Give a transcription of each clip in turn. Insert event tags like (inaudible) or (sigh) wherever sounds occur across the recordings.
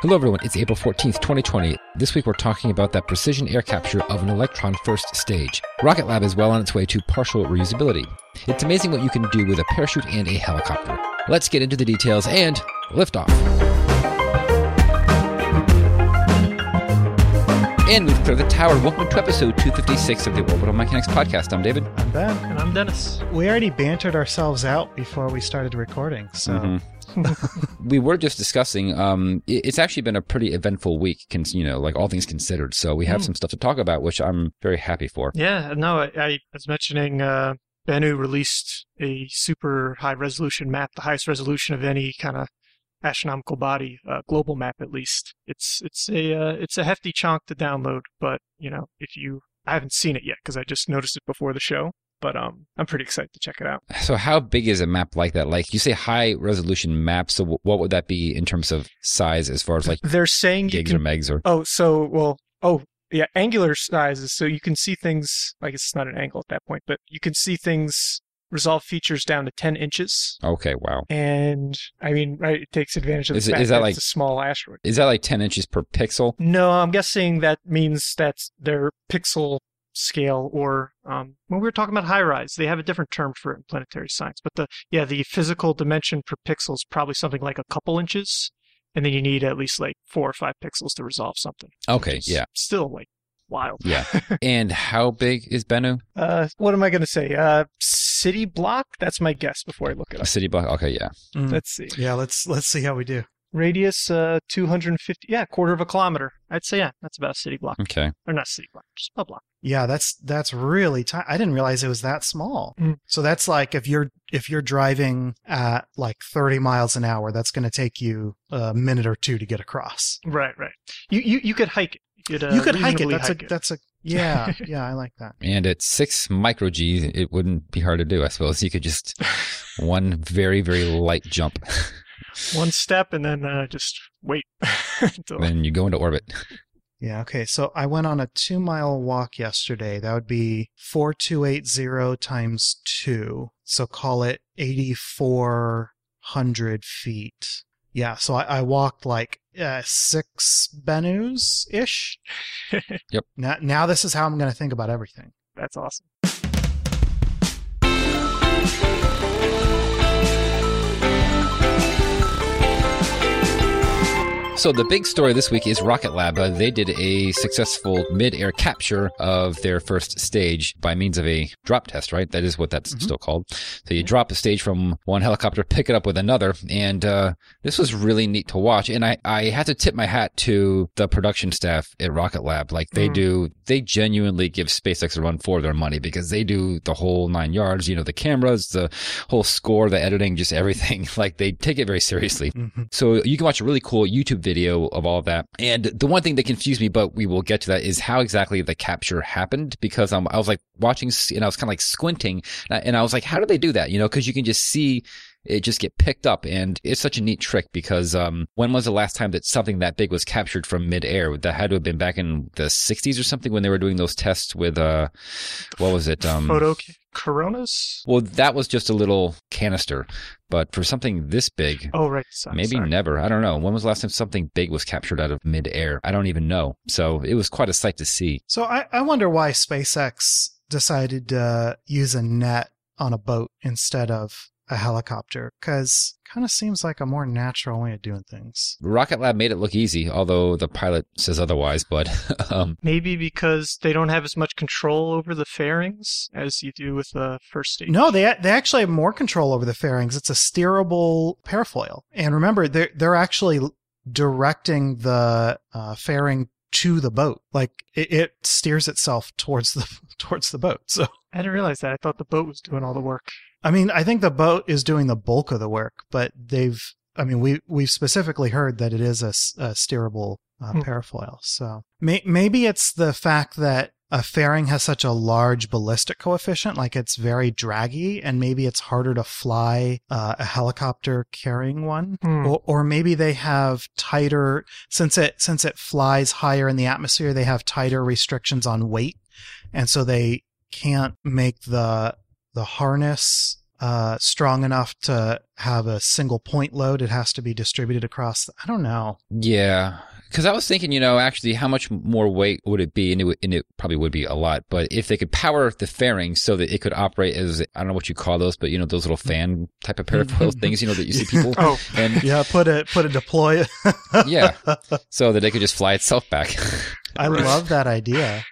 Hello, everyone. It's April 14th, 2020. This week, we're talking about that precision air capture of an Electron first stage. Rocket Lab is well on its way to partial reusability. It's amazing what you can do with a parachute and a helicopter. Let's get into the details and lift off. And we've cleared the tower. Welcome to episode 256 of the Orbital Mechanics Podcast. I'm David. I'm Ben. And I'm Dennis. We already bantered ourselves out before we started recording, so Mhm. (laughs) we were just discussing. Um, it- it's actually been a pretty eventful week, you know, like all things considered. So we have Mm. some stuff to talk about, which I'm very happy for. Yeah, no, I, I was mentioning uh, Bennu released a super high resolution map, the highest resolution of any kind of astronomical body, uh, global map at least. It's it's a uh, it's a hefty chunk to download, but you know if you I haven't seen it yet because I just noticed it before the show, but um I'm pretty excited to check it out. So how big is a map like that? Like you say, high resolution map. So what would that be in terms of size, as far as like They're saying gigs can or megs or? Oh, so well, oh yeah, angular sizes. So you can see things. I guess it's not an angle at that point, but you can see things resolve features down to ten inches. Okay, wow. And I mean, right, it takes advantage of the Is it- fact is that that like- it's a small asteroid. Is that like 10 inches per pixel? No, I'm guessing that means that's their pixel scale, or um, when we were talking about HiRISE, they have a different term for it in planetary science. But the yeah, the physical dimension per pixel is probably something like a couple inches, and then you need at least like four or five pixels to resolve something. Okay, yeah, still like wild. yeah. (laughs) and how big is Bennu? Uh, what am I going to say? Uh, city block. That's my guess before I look it up A city block? Okay, yeah. mm, Let's see. yeah. Let's let's see how we do. Radius, uh, 250. Yeah, quarter of a kilometer. I'd say yeah, that's about a city block, Okay. or not city block, just a block. Yeah, that's that's really tight. I didn't realize it was that small. Mm. So that's like if you're if you're driving at like 30 miles an hour, that's going to take you a minute or two to get across. Right, right. You you you could hike it. You could, uh, you could hike it. That's hike a it. that's a (laughs) yeah yeah. I like that. And at six micro G, it wouldn't be hard to do, I suppose. You could just (laughs) one very, very light jump, (laughs) one step and then uh, just wait. (laughs) until- then you go into orbit. Yeah. Okay. So I went on a two mile walk yesterday. That would be 4280 times two. So call it 8,400 feet. Yeah. So I, I walked like uh, six Bennus ish. (laughs) Yep. Now, now this is how I'm going to think about everything. That's awesome. So the big story this week is Rocket Lab. Uh, they did a successful mid-air capture of their first stage by means of a drop test, right? That is what that's Mhm. still called. So you drop a stage from one helicopter, pick it up with another, and uh, this was really neat to watch. And I, I had to tip my hat to the production staff at Rocket Lab. Like they Mm. do, they genuinely give SpaceX a run for their money because they do the whole nine yards. You know, the cameras, the whole score, the editing, just everything. (laughs) Like they take it very seriously. Mhm. So you can watch a really cool YouTube video of all of that. And the one thing that confused me, but we will get to that, is how exactly the capture happened. Because I was like watching, and I was kind of like squinting, and I- was like, how do they do that? You know, because you can just see it just get picked up, and it's such a neat trick. Because um, when was the last time that something that big was captured from midair? That had to have been back in the '60s or something when they were doing those tests with uh, what was it? Um, Photo coronas. well, that was just a little canister, but for something this big, Oh right. Sorry, Maybe sorry. never. I don't know. When was the last time something big was captured out of midair? I don't even know. So it was quite a sight to see. So I, I wonder why SpaceX decided to use a net on a boat instead of a helicopter because kind of seems like a more natural way of doing things. Rocket Lab made it look easy, although the pilot says otherwise. But (laughs) um, Maybe because they don't have as much control over the fairings as you do with the first stage. No, they they actually have more control over the fairings. It's a steerable parafoil, and remember, they're they're actually directing the uh, fairing to the boat. Like it, it steers itself towards the (laughs) towards the boat. So I didn't realize that. I thought the boat was doing all the work. I mean, I think the boat is doing the bulk of the work, but they've. I mean, we we've specifically heard that it is a steerable uh, Hmm. parafoil. So may, maybe it's the fact that a fairing has such a large ballistic coefficient, like it's very draggy, and maybe it's harder to fly uh, a helicopter carrying one. Hmm. Or, or maybe they have tighter since it since it flies higher in the atmosphere. They have tighter restrictions on weight, and so they can't make the the harness uh, strong enough to have a single point load. It has to be distributed across. I don't know. Yeah. Because I was thinking, you know, actually, how much more weight would it be? And it, would, and it probably would be a lot. But if they could power the fairing so that it could operate as, I don't know what you call those, but, you know, those little fan type of parafoil things, you know, that you see people. (laughs) Oh, And Yeah, put it, put a deploy. (laughs) yeah, (laughs) so that it could just fly itself back. I love that idea.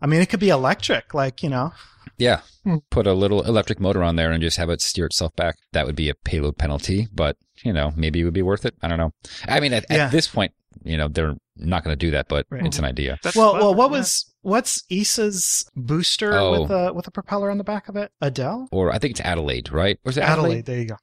I mean, it could be electric, like you know. Yeah. Hmm. Put a little electric motor on there and just have it steer itself back. That would be a payload penalty, but, you know, maybe it would be worth it. I don't know. I mean, at, Yeah. at this point, you know, they're not going to do that, but Right. it's an idea. that's well, clever, well, what yeah. was what's ESA's booster Oh. with a with a propeller on the back of it? Adele, Or I think it's Adelaide, right? Or is it Adelaide. Adelaide? There you go.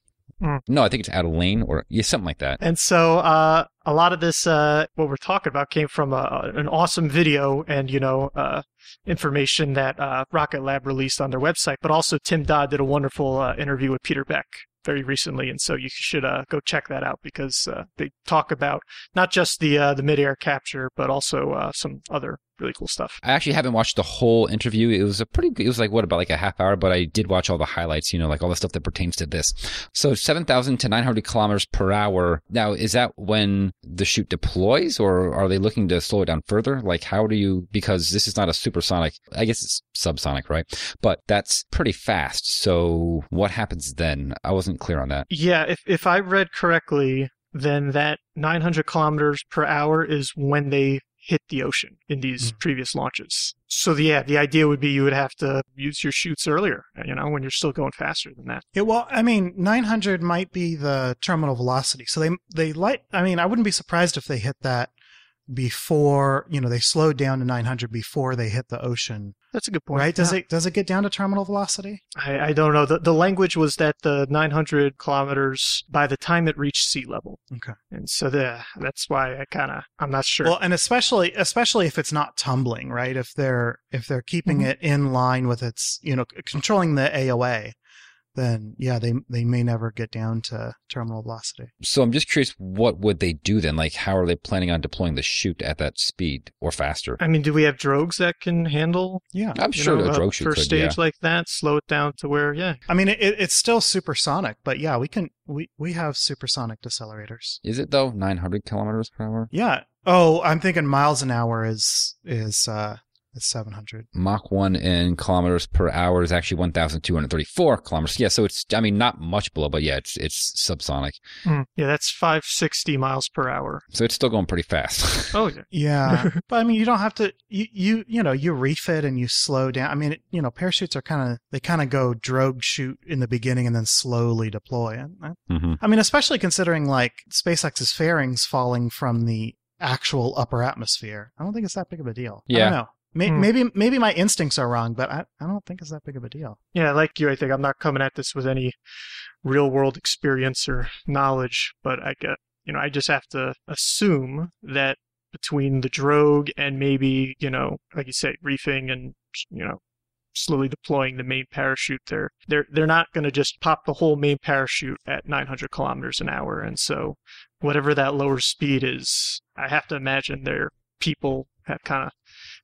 No, I think it's Adeline or yeah, something like that. And so uh, a lot of this, uh, what we're talking about, came from uh, an awesome video and you know uh, information that uh, Rocket Lab released on their website. But also, Tim Dodd did a wonderful uh, interview with Peter Beck very recently, and so you should uh, go check that out because uh, they talk about not just the uh, the midair capture, but also uh, some other really cool stuff. I actually haven't watched the whole interview. It was a pretty, it was like, what, about like a half hour, but I did watch all the highlights, you know, like all the stuff that pertains to this. So 7,000 to 900 kilometers per hour. Now, is that when the chute deploys or are they looking to slow it down further? Like, how do you, because this is not a supersonic, I guess it's subsonic, right? But that's pretty fast. So what happens then? I wasn't clear on that. Yeah, if if I read correctly, then that 900 kilometers per hour is when they hit the ocean in these Mhm. previous launches. So the, yeah, the idea would be you would have to use your chutes earlier, you know, when you're still going faster than that. Yeah, well, I mean, 900 might be the terminal velocity. So they they light. I mean, I wouldn't be surprised if they hit that before you know they slowed down to 900 before they hit the ocean, That's a good point. right? Does Yeah. it does it get down to terminal velocity? I, I don't know. The, the language was that the 900 kilometers by the time it reached sea level. Okay. And so the, that's why I kind of, I'm not sure. Well, and especially especially if it's not tumbling, right? If they're if they're keeping Mhm. it in line with its, you know, controlling the AOA, then yeah, they they may never get down to terminal velocity. So I'm just curious, what would they do then? Like, how are they planning on deploying the chute at that speed or faster? I mean, do we have drogues that can handle Yeah. I'm sure know, a a drogue chute first could, stage yeah. like that? Slow it down to where, yeah, I mean, it, it's still supersonic, but yeah, we can we we have supersonic decelerators. Is it though? 900 kilometers per hour? Yeah. Oh, I'm thinking miles an hour is is uh is 700. Mach 1 in kilometers per hour is actually 1,234 kilometers. Yeah, so it's, I mean, not much below, but yeah, it's, it's subsonic. Mm, yeah, that's 560 miles per hour. So it's still going pretty fast. (laughs) Oh yeah. Yeah, (laughs) but I mean, you don't have to. You you you know, you refit and you slow down. I mean, it, you know, parachutes are kind of they kind of go drogue chute in the beginning and then slowly deploy. And I, I mean, especially considering like SpaceX's fairings falling from the actual upper atmosphere. I don't think it's that big of a deal. I Yeah. don't know. May, Hmm. Maybe maybe my instincts are wrong, but I, I don't think it's that big of a deal. Yeah, like you, I think I'm not coming at this with any real world experience or knowledge, but I get, you know, I just have to assume that between the drogue and maybe, you know, like you say, reefing and, you know, slowly deploying the main parachute, they're they're they're not going to just pop the whole main parachute at 900 kilometers an hour, and so whatever that lower speed is, I have to imagine their people have kind of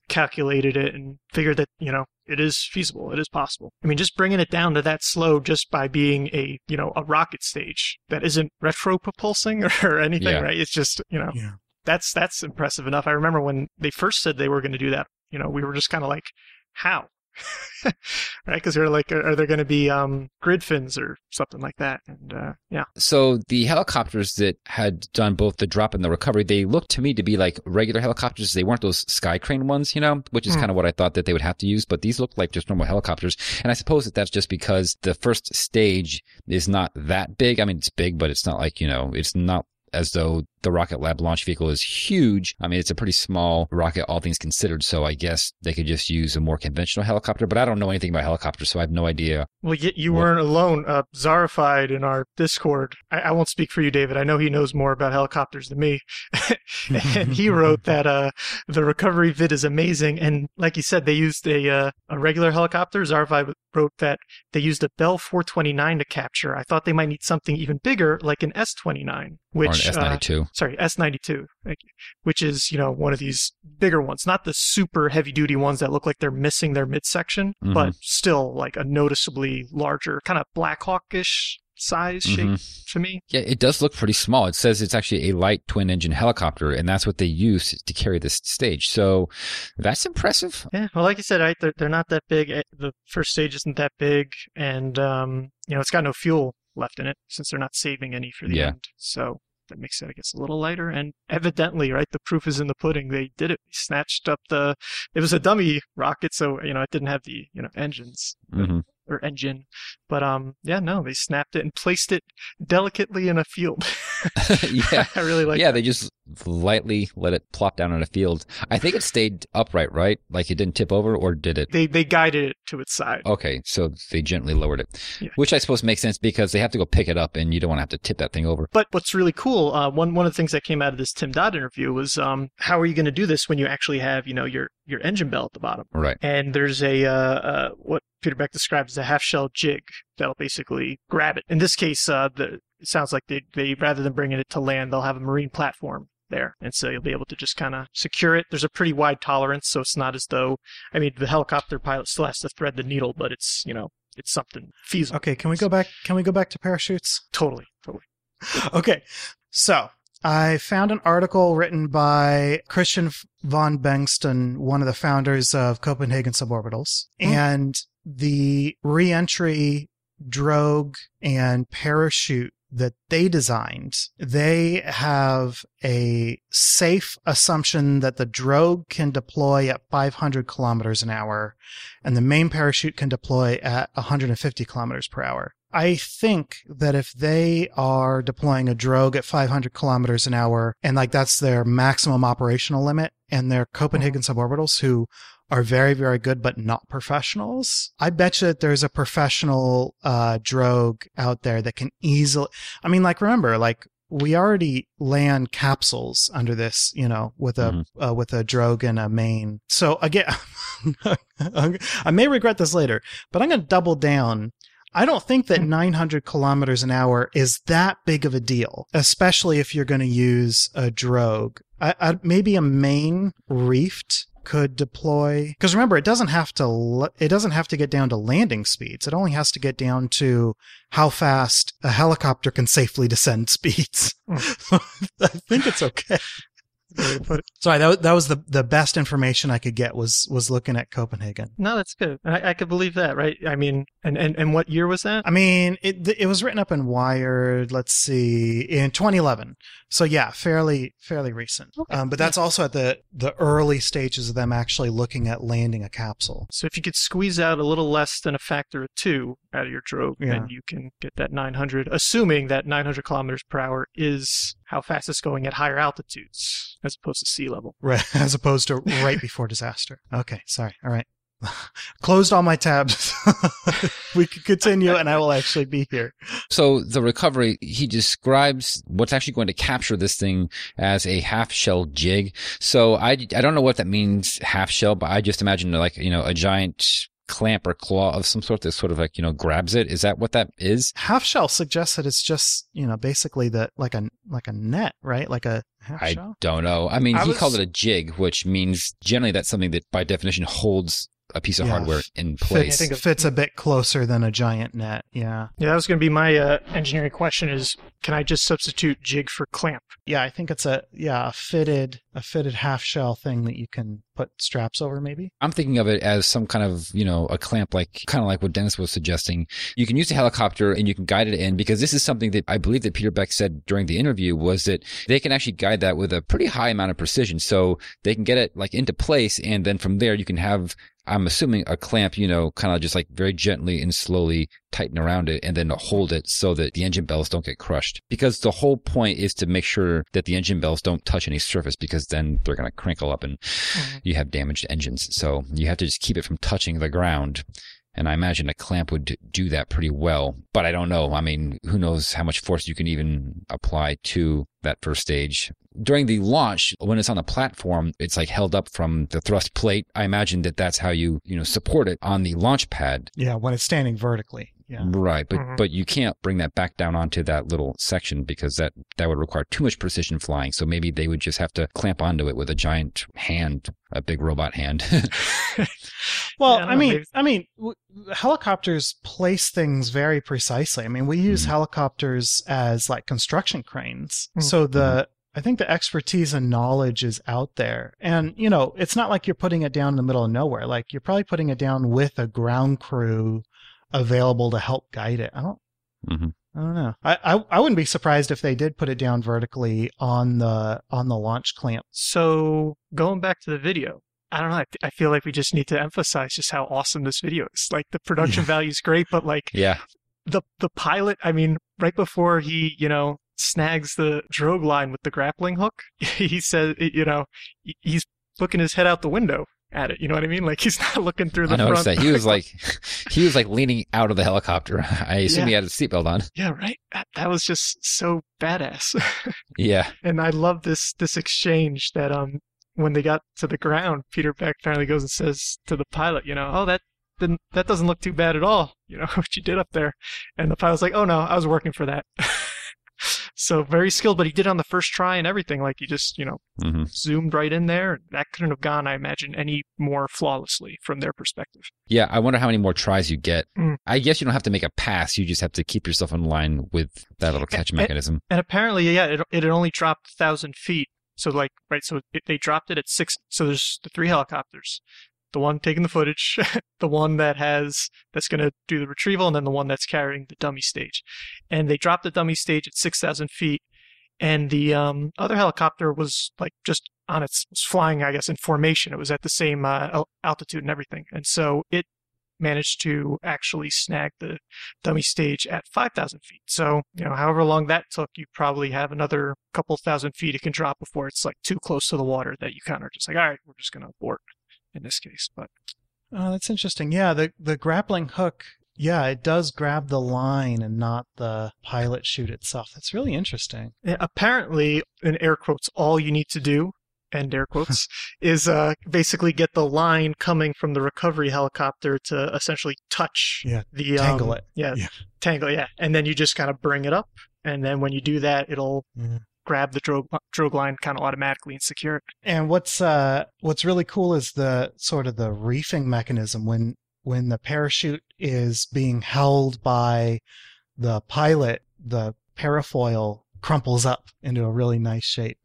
calculated it and figured that you know it is feasible it is possible i mean just bringing it down to that slow just by being a you know a rocket stage that isn't retro propulsing (laughs) or anything Yeah. right it's just you know Yeah. that's that's impressive enough i remember when they first said they were going to do that you know we were just kind of like how (laughs) right because we are like are, are there going to be um grid fins or something like that and uh yeah So the helicopters that had done both the drop and the recovery, they looked to me to be like regular helicopters. They weren't those sky crane ones, you know, which is Hmm. kind of what I thought that they would have to use. But these look like just normal helicopters. And I suppose that that's just because the first stage is not that big. I mean, it's big, but it's not like, you know, it's not as though the Rocket Lab launch vehicle is huge. I mean, it's a pretty small rocket, all things considered. So I guess they could just use a more conventional helicopter, but I don't know anything about helicopters. So I have no idea. Well, you, you What- weren't alone. Uh, Zarified in our Discord. I, I won't speak for you, David. I know he knows more about helicopters than me. (laughs) and he wrote that uh, the recovery vid is amazing. And like he said, they used a uh, a regular helicopter. Zarified wrote that they used a Bell 429 to capture. I thought they might need something even bigger, like an S29, or an which uh, S92. Sorry, S92, which is, you know, one of these bigger ones, not the super heavy duty ones that look like they're missing their midsection, Mhm. but still like a noticeably larger, kind of Black Hawkish size shape Mhm. to me. Yeah, it does look pretty small. It says it's actually a light twin engine helicopter, and that's what they use to carry this stage. So that's impressive. Yeah, well, like you said, right, they're, they're not that big. Eh, The first stage isn't that big, and um, you know, it's got no fuel left in it since they're not saving any for the Yeah. end. So that makes it, I guess, a little lighter. And evidently, right, the proof is in the pudding. They did it. They snatched up the. It was a dummy rocket, so you know, it didn't have the you know engines hmm or engine, but um, yeah, no, they snapped it and placed it delicately in a field. (laughs) (laughs) yeah. (laughs) I really like. yeah, they just lightly let it plop down on a field. I think it stayed upright, right? Like it didn't tip over, or did it? They they guided it to its side. Okay, so they gently lowered it, Yeah. which I suppose makes sense because they have to go pick it up, and you don't want to have to tip that thing over. But what's really cool, uh, one one of the things that came out of this Tim Dodd interview was, um, how are you going to do this when you actually have, you know, your your engine bell at the bottom? Right. And there's a uh, uh, what Peter Beck describes as a half shell jig that'll basically grab it. In this case, uh, the it sounds like they they rather than bringing it to land, they'll have a marine platform there, and so you'll be able to just kind of secure it. There's a pretty wide tolerance, so it's not as though, I mean, the helicopter pilot still has to thread the needle, but it's you know it's something feasible. Okay, can we go back? Can we go back to parachutes? Totally, totally. (laughs) okay, so I found an article written by Kristian von Bengtson, one of the founders of Copenhagen Suborbitals, Hmm. and the reentry drogue and parachute that they designed, they have a safe assumption that the drogue can deploy at 500 kilometers an hour and the main parachute can deploy at 150 kilometers per hour. I think that if they are deploying a drogue at 500 kilometers an hour and like that's their maximum operational limit and they're mm-hmm. Copenhagen suborbitals who are very, very good, but not professionals. I bet you that there's a professional, uh, drogue out there that can easily, I mean, like, remember, like, we already land capsules under this, you know, with a, uh, with a drogue and a main. So again, (laughs) I may regret this later, but I'm going to double down. I don't think that 900 kilometers an hour is that big of a deal, especially if you're going to use a drogue. I, I, maybe a main reefed could deploy. Because remember it doesn't have to it doesn't have to get down to landing speeds. It only has to get down to how fast a helicopter can safely descend (laughs) speeds. Hmm. (laughs) I think it's okay Way to put it. sorry that, was- that was the the best information i could get was was looking at copenhagen No, that's good. I, I could believe that, right? I mean, and, and, and what year was that? I mean, it it was written up in Wired. Let's see, in 2011. So yeah, fairly fairly recent. Okay. Um, but that's also at the the early stages of them actually looking at landing a capsule. So if you could squeeze out a little less than a factor of two out of your drogue, Yeah. then you can get that 900, assuming that 900 kilometers per hour is how fast it's going at higher altitudes as opposed to sea level. (laughs) Right, as opposed to right before (laughs) disaster. Okay, sorry. All right. (laughs) Closed all my tabs. we can continue and I will actually be here. So the recovery, he describes what's actually going to capture this thing as a half shell jig. So I, I don't know what that means, half shell, but I just imagine like, you know, a giant clamp or claw of some sort that sort of like, you know, grabs it. Is that what that is? Half shell suggests that it's just, you know, basically the like a like a net, right? Like a half I shell. don't know. I mean, I he was- called it a jig, which means generally that's something that by definition holds a piece of Yeah. hardware in Fits, I think it fits a bit closer than a giant net. Yeah. Yeah, that was going to be my uh, engineering question is, can I just substitute jig for clamp? Yeah, I think it's a yeah, a fitted a fitted half shell thing that you can put straps over maybe. I'm thinking of it as some kind of, you know, a clamp, like kind of like what Dennis was suggesting. You can use the helicopter and you can guide it in because this is something that I believe that Peter Beck said during the interview was that they can actually guide that with a pretty high amount of precision. So they can get it like into place. And then from there, you can have, I'm assuming a clamp, you know, kind of just like very gently and slowly tighten around it and then hold it so that the engine bells don't get crushed. Because the whole point is to make sure that the engine bells don't touch any surface because then they're going to crinkle up and mm-hmm. you have damaged engines. So you have to just keep it from touching the ground. And I imagine a clamp would do that pretty well, but I don't know. I mean, who knows how much force you can even apply to that first stage. During the launch, when it's on the platform, it's like held up from the thrust plate. I imagine that that's how you, you know, support it on the launch pad. Yeah, when it's standing vertically. Yeah. Right, but Mhm. but you can't bring that back down onto that little section because that that would require too much precision flying. So maybe they would just have to clamp onto it with a giant hand, a big robot hand. (laughs) Well, Yeah, I I mean, maybe- I mean, w- helicopters place things very precisely. I mean, we use Mhm. helicopters as like construction cranes. Mhm. So the I think the expertise and knowledge is out there. And, you know, it's not like you're putting it down in the middle of nowhere. Like you're probably putting it down with a ground crew available to help guide it. I don't Mhm. I don't know. I, I I wouldn't be surprised if they did put it down vertically on the on the launch clamp. So going back to the video, I don't know. I, I feel like we just need to emphasize just how awesome this video is. Like the production (laughs) value is great, but like yeah, the the pilot. I mean, right before he you know snags the drogue line with the grappling hook, (laughs) he says you know he's looking his head out the window at it. You know what I mean? Like he's (laughs) not looking through the I noticed front. that he was like (laughs) (laughs) he was like leaning out of the helicopter. I assume Yeah. he had his seatbelt on. yeah, right. That, that was just so badass. Yeah, and I love this this exchange that um when they got to the ground, Peter Beck finally goes and says to the pilot, you know, oh that didn't that doesn't look too bad at all, you know what you did up there, and the pilot's like, oh no, I was working for that. So very skilled, but he did it on the first try and everything. Like he just you know hmm zoomed right in there. That couldn't have gone, I imagine, any more flawlessly from their perspective. yeah. I wonder how many more tries you get. Mm. I guess you don't have to make a pass. You just have to keep yourself in line with that little catch eh, mechanism. And apparently, yeah, it, it had only dropped thousand feet. So like, right, so it, they dropped it at six. So there's the three helicopters, the one taking the footage, (laughs) the one that has that's going to do the retrieval, and then the one that's carrying the dummy stage. And they dropped the dummy stage at six thousand feet, and the um, other helicopter was like just on its was flying, I guess, in formation. It was at the same uh, altitude and everything, and so it managed to actually snag the dummy stage at 5,000 feet. So, you know, however long that took, you probably have another couple thousand feet it can drop before it's like too close to the water that you kind of just like, all right, we're just going to abort in this case. But Oh, that's interesting. Yeah, the the grappling hook, yeah, it does grab the line and not the pilot chute itself. That's really interesting. uh, apparently, in air quotes, all you need to do, end air quotes, (laughs) is uh, basically get the line coming from the recovery helicopter to essentially touch Yeah, the tangle um, it. Yeah, Yeah. tangle. Yeah, and then you just kind of bring it up, and then when you do that, it'll Mhm. Grab the drogue, drogue line kind of automatically and secure it. And what's uh what's really cool is the sort of the reefing mechanism when when the parachute is being held by the pilot, the parafoil crumples up into a really nice shape.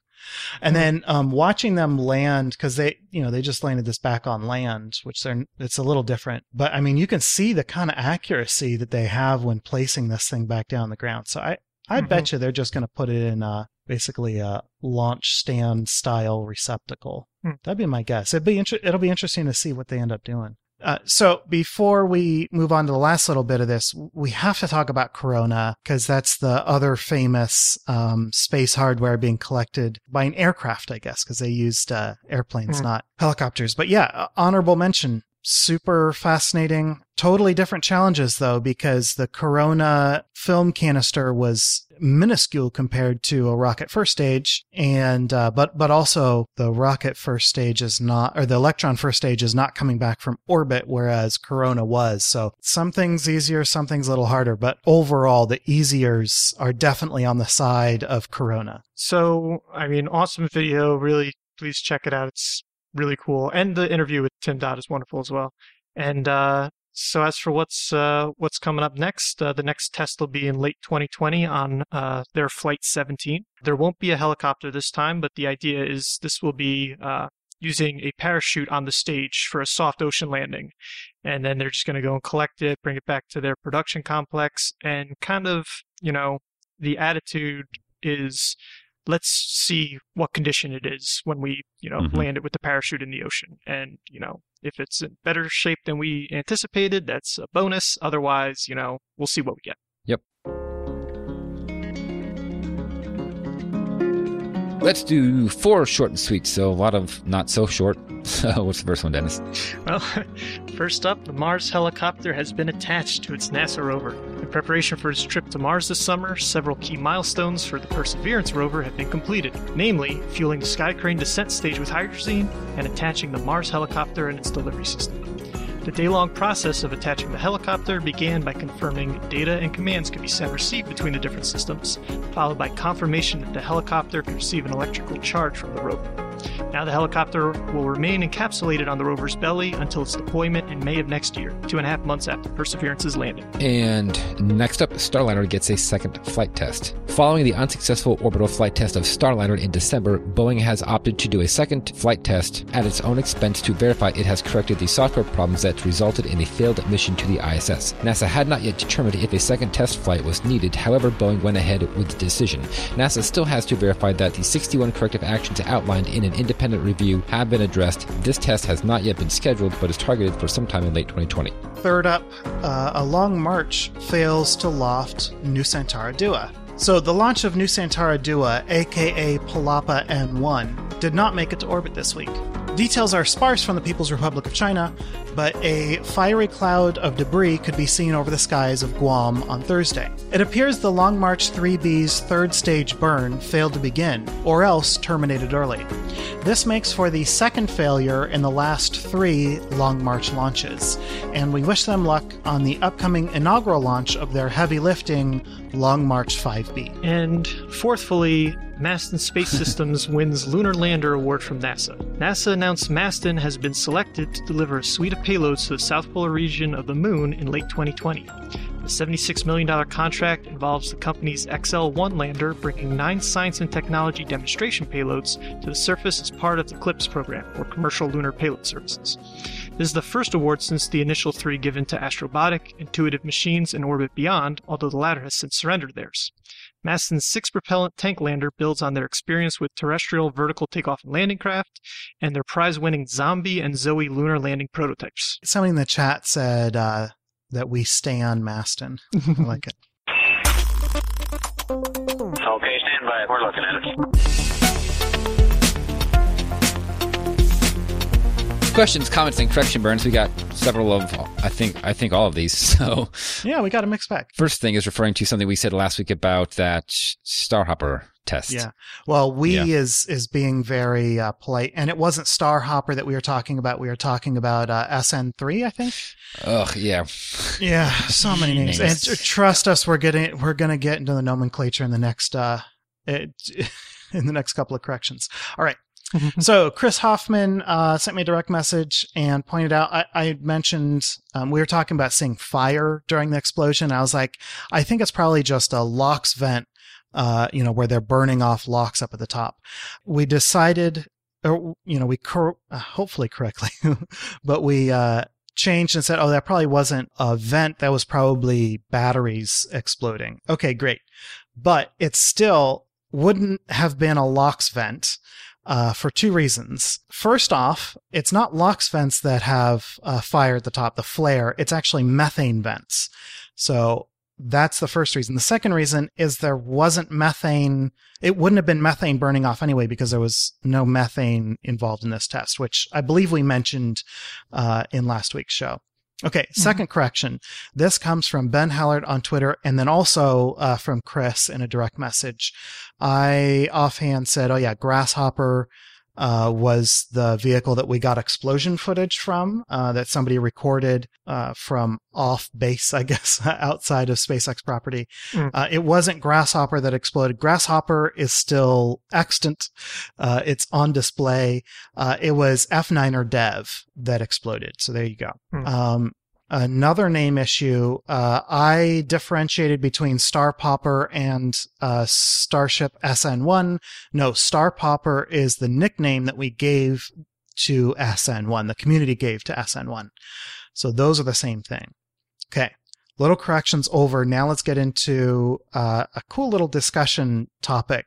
And then um, watching them land because they, you know, they just landed this back on land, which they're it's a little different. But I mean, you can see the kind of accuracy that they have when placing this thing back down the ground. So I, I Mhm. bet you they're just going to put it in a basically a launch stand style receptacle. Hmm. That'd be my guess. It'd be inter- it'll be interesting to see what they end up doing. Uh, so before we move on to the last little bit of this, we have to talk about Corona because that's the other famous um, space hardware being collected by an aircraft, I guess, because they used uh, airplanes, Hmm. not helicopters. But yeah, uh, honorable mention. Super fascinating. Totally different challenges though, because the Corona film canister was minuscule compared to a rocket first stage, and uh, but but also the rocket first stage is not, or the Electron first stage is not coming back from orbit, whereas Corona was. So some things easier, some things a little harder, but overall the easiers are definitely on the side of Corona. So, I mean, awesome video. Really, please check it out. It's really cool. And the interview with Tim Dodd is wonderful as well. And uh, so, as for what's uh, what's coming up next, uh, the next test will be in late 2020 on uh, their Flight 17. There won't be a helicopter this time, but the idea is this will be uh, using a parachute on the stage for a soft ocean landing. And then they're just going to go and collect it, bring it back to their production complex, and kind of, you know, the attitude is let's see what condition it is when we, you know, Mhm. land it with the parachute in the ocean. And, you know, if it's in better shape than we anticipated, that's a bonus. Otherwise, you know, we'll see what we get. Let's do four short and sweet. So a lot of not so short. (laughs) So what's the first one, Dennis? Well, (laughs) first up, the Mars helicopter has been attached to its NASA rover. In preparation for its trip to Mars this summer, several key milestones for the Perseverance rover have been completed, namely fueling the Sky Crane descent stage with hydrazine and attaching the Mars helicopter and its delivery system. The day long process of attaching the helicopter began by confirming data and commands could be sent or received between the different systems, followed by confirmation that the helicopter could receive an electrical charge from the rover. Now the helicopter will remain encapsulated on the rover's belly until its deployment in May of next year, two and a half months after Perseverance's landing. And next up, Starliner gets a second flight test. Following the unsuccessful orbital flight test of Starliner in December, Boeing has opted to do a second flight test at its own expense to verify it has corrected the software problems that resulted in a failed mission to the ISS. NASA had not yet determined if a second test flight was needed, however, Boeing went ahead with the decision. NASA still has to verify that the 61 corrective actions outlined in an independent review have been addressed. This test has not yet been scheduled, but is targeted for sometime in late 2020. Third up, uh, a long march fails to loft Nusantara Dua. So the launch of Nusantara Dua, aka Palapa N1, did not make it to orbit this week. Details are sparse from the People's Republic of China, but a fiery cloud of debris could be seen over the skies of Guam on Thursday. It appears the Long March 3B's third stage burn failed to begin, or else terminated early. This makes for the second failure in the last three Long March launches, and we wish them luck on the upcoming inaugural launch of their heavy lifting Long March 5B. And fourthfully, Masten Space Systems wins Lunar Lander Award from NASA. NASA announced Masten has been selected to deliver a suite of payloads to the South Polar region of the Moon in late 2020. The $76 million contract involves the company's XL 1 lander bringing nine science and technology demonstration payloads to the surface as part of the CLPS program, or Commercial Lunar Payload Services. This is the first award since the initial three given to Astrobotic, Intuitive Machines, and Orbit Beyond, although the latter has since surrendered theirs. Masten's six propellant tank lander builds on their experience with terrestrial vertical takeoff and landing craft and their prize winning Xombie and Xoie lunar landing prototypes. Somebody in the chat said uh, that we stay on Masten. I like it. (laughs) Okay, stand by. We're looking at it. Questions, comments, and correction burns. We got several of, I think, I think all of these. (laughs) So, Yeah, we got a mixed bag. first thing is referring to something we said last week about that Starhopper test. Yeah. Well, we Yeah. is is being very uh, polite, and it wasn't Starhopper that we were talking about. We were talking about uh, SN3, I think. Ugh, yeah. Yeah, so many names. And Names. tr- trust us, we're getting we're gonna get into the nomenclature in the next uh, it, (laughs) in the next couple of corrections. All right. So Chris Hofmann uh, sent me a direct message and pointed out I, I mentioned um, we were talking about seeing fire during the explosion. I was like, I think it's probably just a LOX vent, uh, you know, where they're burning off LOX up at the top. We decided, or you know, we cor- uh, hopefully correctly, (laughs) but we uh, changed and said, oh, that probably wasn't a vent. That was probably batteries exploding. Okay, great. But it still wouldn't have been a LOX vent uh, for two reasons. First off, it's not LOX vents that have uh, fire at the top, the flare. It's actually methane vents. So that's the first reason. The second reason is there wasn't methane. It wouldn't have been methane burning off anyway because there was no methane involved in this test, which I believe we mentioned uh, in last week's show. Okay, 2nd correction. This comes from Ben Hallert on Twitter and then also uh, from Chris in a direct message. I offhand said, oh yeah, Grasshopper uh, was the vehicle that we got explosion footage from uh, that somebody recorded uh, from off base, I (laughs) guess, outside of SpaceX property. Mm. Uh, it wasn't Grasshopper that exploded. Grasshopper is still extant. Uh, it's on display. Uh, it was F9R Dev that exploded. So there you go. Mm. Um, another name issue. Uh, I differentiated between Starpopper and uh, Starship SN1. No, Starpopper is the nickname that we gave to SN1, the community gave to SN1. So those are the same thing. Okay. Little corrections over. Now let's get into uh, a cool little discussion topic.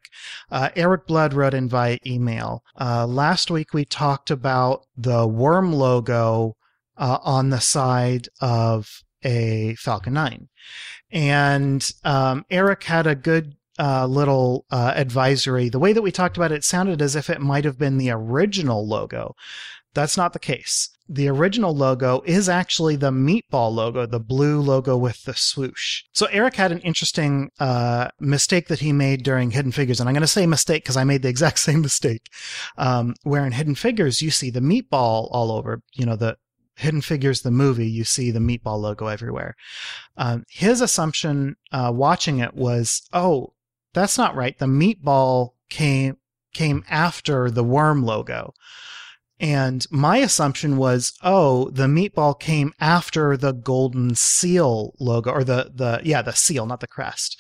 Uh, Eric Blood wrote in via email. Uh, last week we talked about the worm logo uh, on the side of a Falcon 9. And um, Eric had a good uh, little uh, advisory. The way that we talked about it, it sounded as if it might have been the original logo. That's not the case. The original logo is actually the meatball logo, the blue logo with the swoosh. So Eric had an interesting uh, mistake that he made during Hidden Figures, and I'm going to say mistake because I made the (laughs) exact same mistake. Um, where in Hidden Figures you see the meatball all over, you know, the Hidden Figures the movie, you see the meatball logo everywhere. Um, his assumption uh, watching it was, oh, that's not right. The meatball came came after the worm logo. And my assumption was, oh, the meatball came after the golden seal logo, or the the yeah, the seal, not the crest,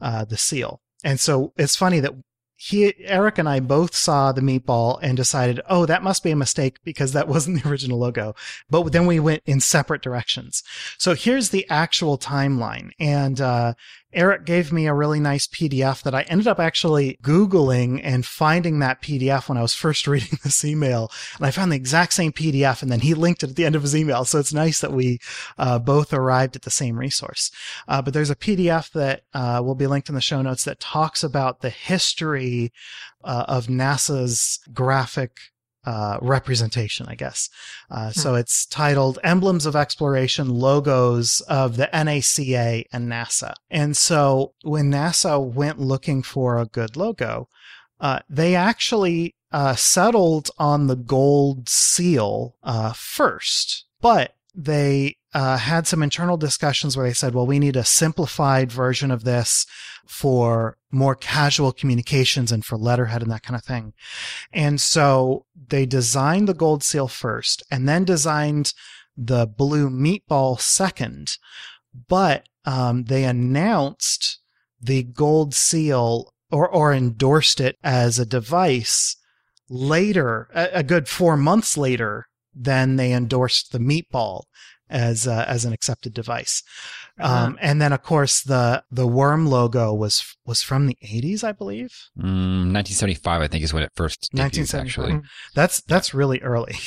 uh, the seal. And so it's funny that he Eric and I both saw the meatball and decided, oh, that must be a mistake because that (laughs) wasn't the original logo. But then we went in separate directions. So here's the actual timeline, and uh, Eric gave me a really nice PDF that I ended up actually Googling and finding that PDF when I was first (laughs) reading this email. And I found the exact same PDF and then he linked it at the end of his email. So it's nice that we uh, both arrived at the same resource. Uh, but there's a PDF that uh, will be linked in the show notes that talks about the history uh, of NASA's graphic uh, representation, I guess. Uh, hmm. So it's titled Emblems of Exploration Logos of the NACA and NASA. And so when NASA went looking for a good logo, uh, they actually uh, settled on the gold seal uh, first, but they uh, had some internal discussions where they said, well, we need a simplified version of this for more casual communications and for letterhead and that kind of thing. And so they designed the gold seal first and then designed the blue meatball second. But um, they announced the gold seal or, or endorsed it as a device later, a, a good four months later than they endorsed the meatball as uh, as an accepted device. Uh-huh. Um, and then of course the the worm logo was was from the 80s, I believe. Mm, 1975, I think, is when it first debuted. Actually, that's that's yeah. really early. (laughs)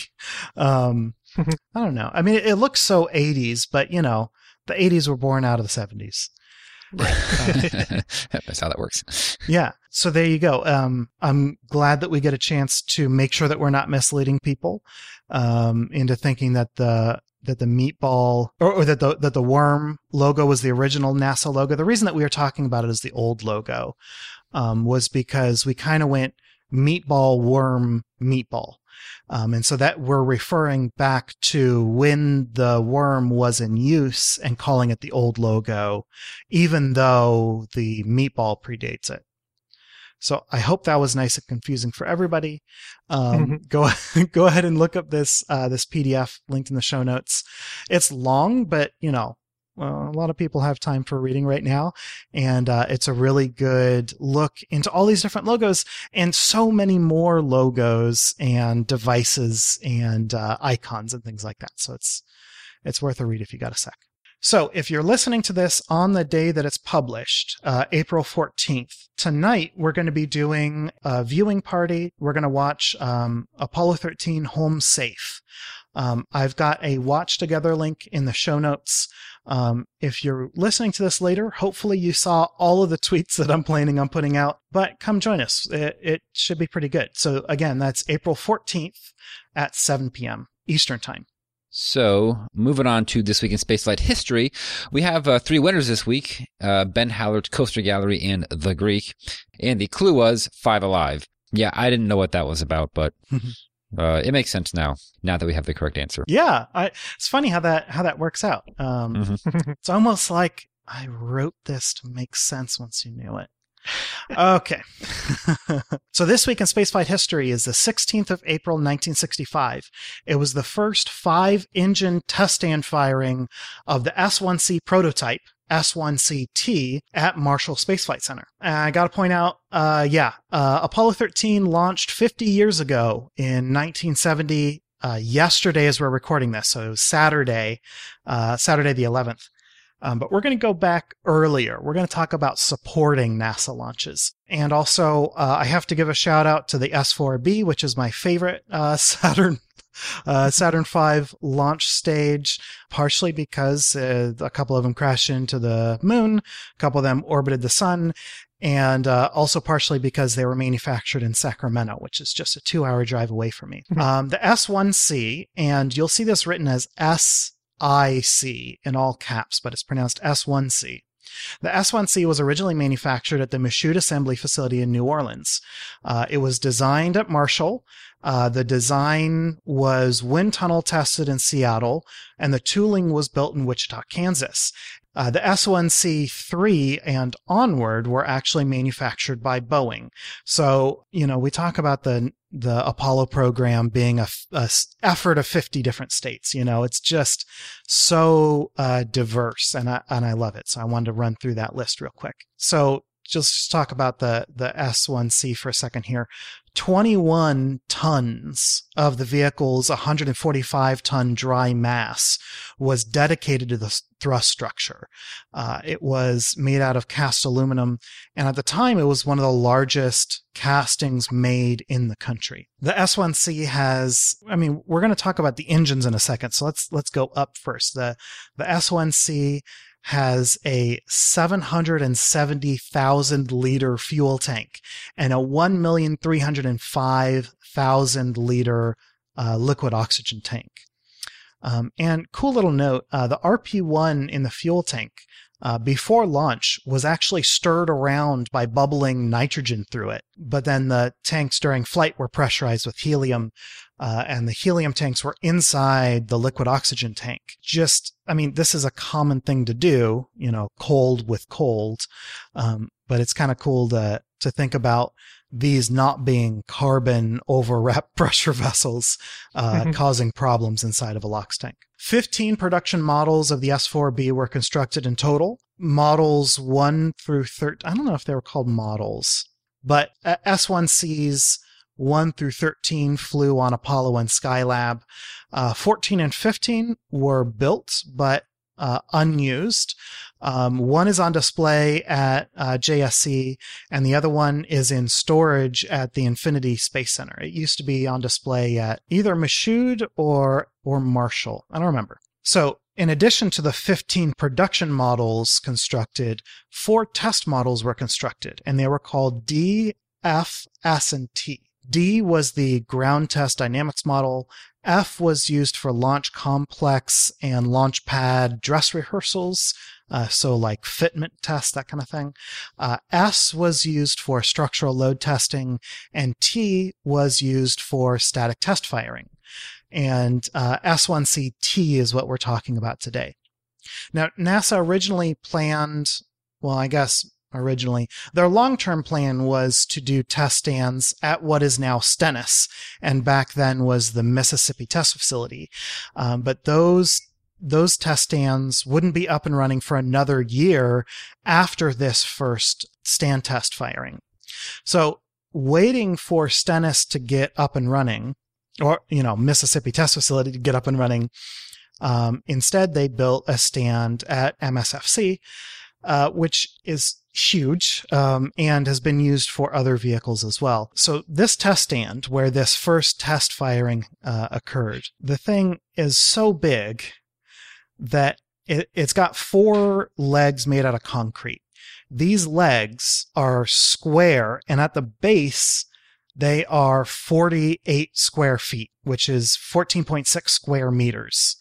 Um, (laughs) I don't know. I mean, it, it, looks so 80s, but you know, the 80s were born out of the 70s. (laughs) That's how that works. Yeah. So there you go. Um, I'm glad that we get a chance to make sure that we're not misleading people um, into thinking that the that the meatball or, or, that the that the worm logo was the original NASA logo. The reason that we are talking about it as the old logo um, was because we kind of went meatball worm meatball. Um, and so that we're referring back to when the worm was in use and calling it the old logo, even though the meatball predates it. So I hope that was nice and confusing for everybody. Um, mm-hmm. Go (laughs) go ahead and look up this uh, this PDF linked in the show notes. It's long, but you know well, a lot of people have time for reading right now, and uh, it's a really good look into all these different logos and so many more logos and devices and uh, icons and things like that. So it's it's worth a read if you got a sec. So if you're listening to this on the day that it's published, uh, April 14th, tonight we're going to be doing a viewing party. We're going to watch um, Apollo 13 Home Safe. Um, I've got a Watch2Gether link in the show notes. Um, if you're listening to this later, hopefully you saw all of the tweets that I'm planning on putting out, but come join us. It, it should be pretty good. So again, that's April 14th at 7 p.m. Eastern time. So, moving on to this week in spaceflight history, we have uh, three winners this week: uh, Ben Hallert, Coaster Gallery, and The Greek. And the clue was Five Alive. Yeah, I didn't know what that was about, but (laughs) uh, it makes sense now. Now that we have the correct answer. Yeah, I, it's funny how that how that works out. Um, mm-hmm. (laughs) it's almost like I wrote this to make sense once you knew it okay. (laughs) so this week in spaceflight history is the 16th of April, 1965. It was the first five engine test stand firing of the S1C prototype. S1CT at Marshall Space Flight Center. And I got to point out, uh, yeah, uh, Apollo 13 launched 50 years ago in 1970. Uh, yesterday, as we're recording this, so it was Saturday, uh, Saturday the 11th. Um, but we're going to go back earlier. We're going to talk about supporting NASA launches. And also, uh, I have to give a shout out to the S4B, which is my favorite uh, (laughs) Saturn uh, Saturn V launch stage, partially because uh, a couple of them crashed into the moon, a couple of them orbited the sun, and uh, also partially because they were manufactured in Sacramento, which is just a two hour drive away from me. Mm-hmm. Um, the S1C, and you'll see this written as SIC in all caps, but it's pronounced S1C. The S1C was originally manufactured at the Michoud Assembly Facility in New Orleans. Uh, it was designed at Marshall. Uh, the design was wind tunnel tested in Seattle, and the tooling was built in Wichita, Kansas. Uh, the S1C3 and onward were actually manufactured by Boeing. So, you know, we talk about the the Apollo program being a, a effort of 50 different states. You know, it's just so uh, diverse, and I and I love it. So I wanted to run through that list real quick. So just talk about the the S1C for a second here. 21 tons of the vehicle's 145 ton dry mass was dedicated to the thrust structure. Uh, it was made out of cast aluminum, and at the time, it was one of the largest castings made in the country. The S1C has, I mean, we're going to talk about the engines in a second, so let's let's go up first. The the S1C has a 770,000 liter fuel tank and a 1,305,000 liter uh, liquid oxygen tank. Um, and cool little note, uh, the RP1 in the fuel tank uh, before launch was actually stirred around by bubbling nitrogen through it. But then the tanks during flight were pressurized with helium, uh, and the helium tanks were inside the liquid oxygen tank. Just, I mean, this is a common thing to do, you know, cold with cold. Um, but it's kind of cool to, to think about these not being carbon (laughs) overwrapped (laughs) pressure vessels, uh, mm-hmm. causing problems inside of a LOX tank. 15 production models of the S4B were constructed in total. Models 1 through 13, I don't know if they were called models, but uh, S1Cs 1 through 13 flew on Apollo and Skylab. Uh, 14 and 15 were built, but uh, unused. Um, one is on display at uh, JSC, and the other one is in storage at the Infinity Space Center. It used to be on display at either Michoud or or Marshall. I don't remember. So, in addition to the 15 production models constructed, four test models were constructed, and they were called D, F, S, and T. D was the ground test dynamics model. F was used for launch complex and launch pad dress rehearsals. Uh, so like fitment tests, that kind of thing. Uh, S was used for structural load testing and T was used for static test firing. And uh, S1CT is what we're talking about today. Now, NASA originally planned, well, I guess originally. Their long term plan was to do test stands at what is now Stennis, and back then was the Mississippi Test Facility. Um, but those those test stands wouldn't be up and running for another year after this first stand test firing. So waiting for Stennis to get up and running, or you know Mississippi Test Facility to get up and running. Um, instead, they built a stand at MSFC, uh, which is huge um, and has been used for other vehicles as well. So this test stand where this first test firing uh, occurred, the thing is so big that it, it's got four legs made out of concrete. These legs are square and at the base they are 48 square feet, which is 14.6 square meters.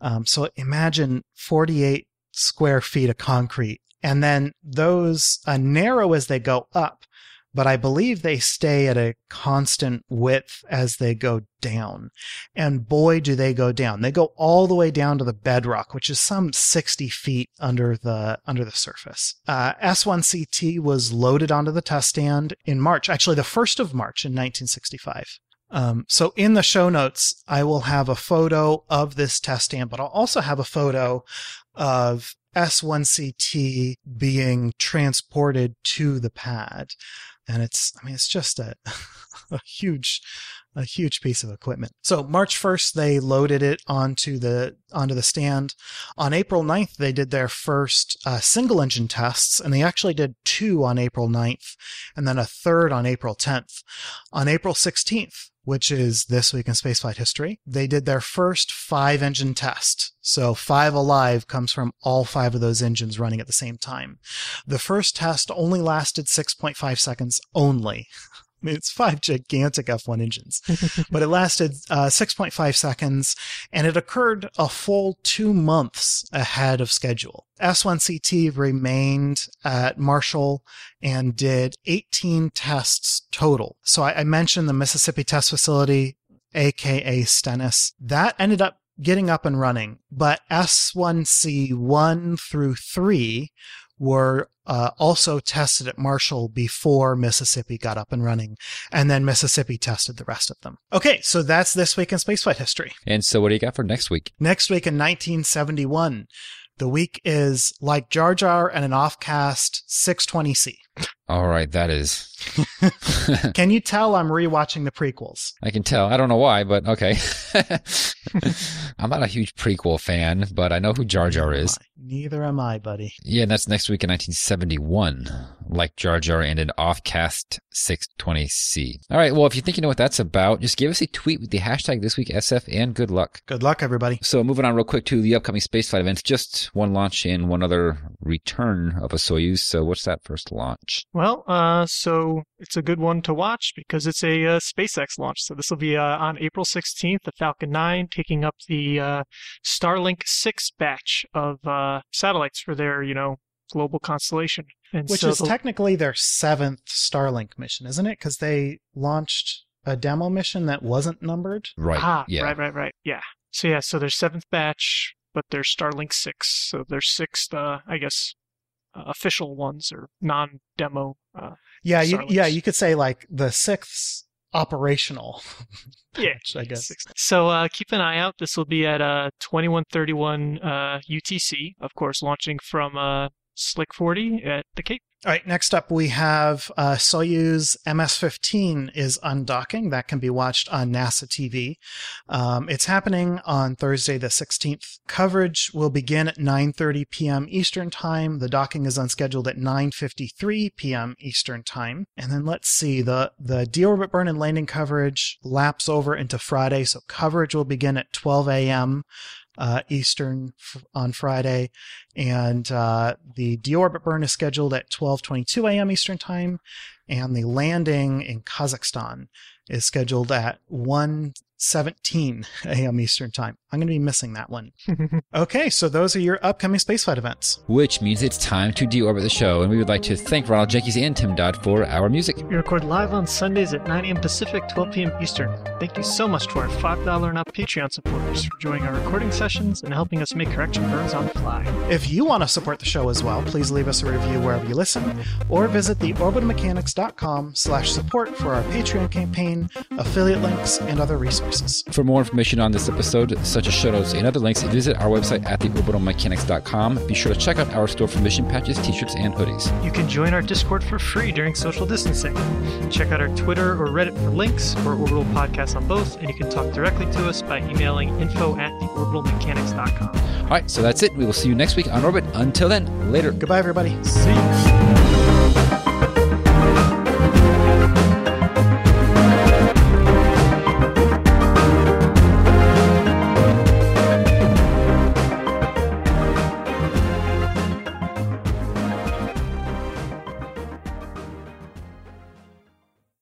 Um, so imagine 48 square feet of concrete and then those uh, narrow as they go up, but I believe they stay at a constant width as they go down. And boy, do they go down. They go all the way down to the bedrock, which is some 60 feet under the, under the surface. Uh, S1CT was loaded onto the test stand in March, actually the 1st of March in 1965. Um, so in the show notes, I will have a photo of this test stand, but I'll also have a photo of S1CT being transported to the pad. And it's, I mean, it's just a, (laughs) (laughs) a huge, a huge piece of equipment. So March 1st, they loaded it onto the, onto the stand. On April 9th, they did their first uh, single engine tests and they actually did two on April 9th and then a third on April 10th. On April 16th, which is This Week in Spaceflight History. They did their first five engine test. So five alive comes from all five of those engines running at the same time. The first test only lasted 6.5 seconds only. (laughs) mean, it's five gigantic F1 engines, (laughs) but it lasted uh, 6.5 seconds and it occurred a full two months ahead of schedule. S1CT remained at Marshall and did 18 tests total. So I, I mentioned the Mississippi Test Facility, aka Stennis. That ended up getting up and running, but S1C1 through 3 were uh, also tested at Marshall before Mississippi got up and running, and then Mississippi tested the rest of them. Okay, so that's this week in spaceflight history. And so, what do you got for next week? Next week in 1971, the week is like Jar Jar and an offcast 620C. All right, that is. (laughs) Can you tell I'm rewatching the prequels? I can tell. I don't know why, but okay. (laughs) I'm not a huge prequel fan, but I know who Jar Jar is. Neither am I, buddy. Yeah, and that's next week in 1971, like Jar Jar and an offcast 620C. All right, well, if you think you know what that's about, just give us a tweet with the hashtag this week SF and good luck. Good luck, everybody. So moving on real quick to the upcoming spaceflight events, just one launch and one other return of a Soyuz. So what's that first launch? Well, uh, so it's a good one to watch because it's a uh, SpaceX launch. So this will be uh, on April 16th, the Falcon 9 taking up the uh, Starlink 6 batch of uh, satellites for their, you know, global constellation. And Which so is the- technically their seventh Starlink mission, isn't it? Because they launched a demo mission that wasn't numbered. Right. Ah, yeah. right, right, right. Yeah. So yeah, so their seventh batch, but they're Starlink 6. So their sixth, uh, I guess, uh, official ones or non-demo uh, Yeah, you, yeah, you could say like the (laughs) sixth operational. Yeah, I guess. So uh, keep an eye out. This will be at uh, 2131 uh, UTC, of course, launching from uh, Slick 40 at the Cape. All right, next up we have uh, Soyuz MS-15 is undocking. That can be watched on NASA TV. Um, it's happening on Thursday the 16th. Coverage will begin at 9:30 p.m. Eastern Time. The docking is unscheduled at 9:53 p.m. Eastern Time. And then let's see the the deorbit burn and landing coverage laps over into Friday, so coverage will begin at 12 a.m. Uh, Eastern f- on Friday and uh, the deorbit burn is scheduled at 12:22 a.m. Eastern Time, and the landing in Kazakhstan is scheduled at 1:17 a.m. Eastern Time. I'm going to be missing that one. (laughs) Okay, so those are your upcoming spaceflight events. Which means it's time to deorbit the show, and we would like to thank Ronald Jenkins and Tim Dodd for our music. We record live on Sundays at 9 a.m. Pacific, 12 p.m. Eastern. Thank you so much to our $5 and up Patreon supporters for joining our recording sessions and helping us make correction burns on the fly. If you want to support the show as well, please leave us a review wherever you listen, or visit the orbitalmechanics.com slash support for our Patreon campaign, affiliate links, and other resources. For more information on this episode, such as show notes and other links, visit our website at theorbitalmechanics.com. Be sure to check out our store for mission patches, t-shirts, and hoodies. You can join our Discord for free during social distancing. Check out our Twitter or Reddit for links or Orbital Podcast on both, and you can talk directly to us by emailing info at theorbitalmechanics.com. All right, so that's it. We will see you next week on Orbit. Until then, later. Goodbye, everybody. See you.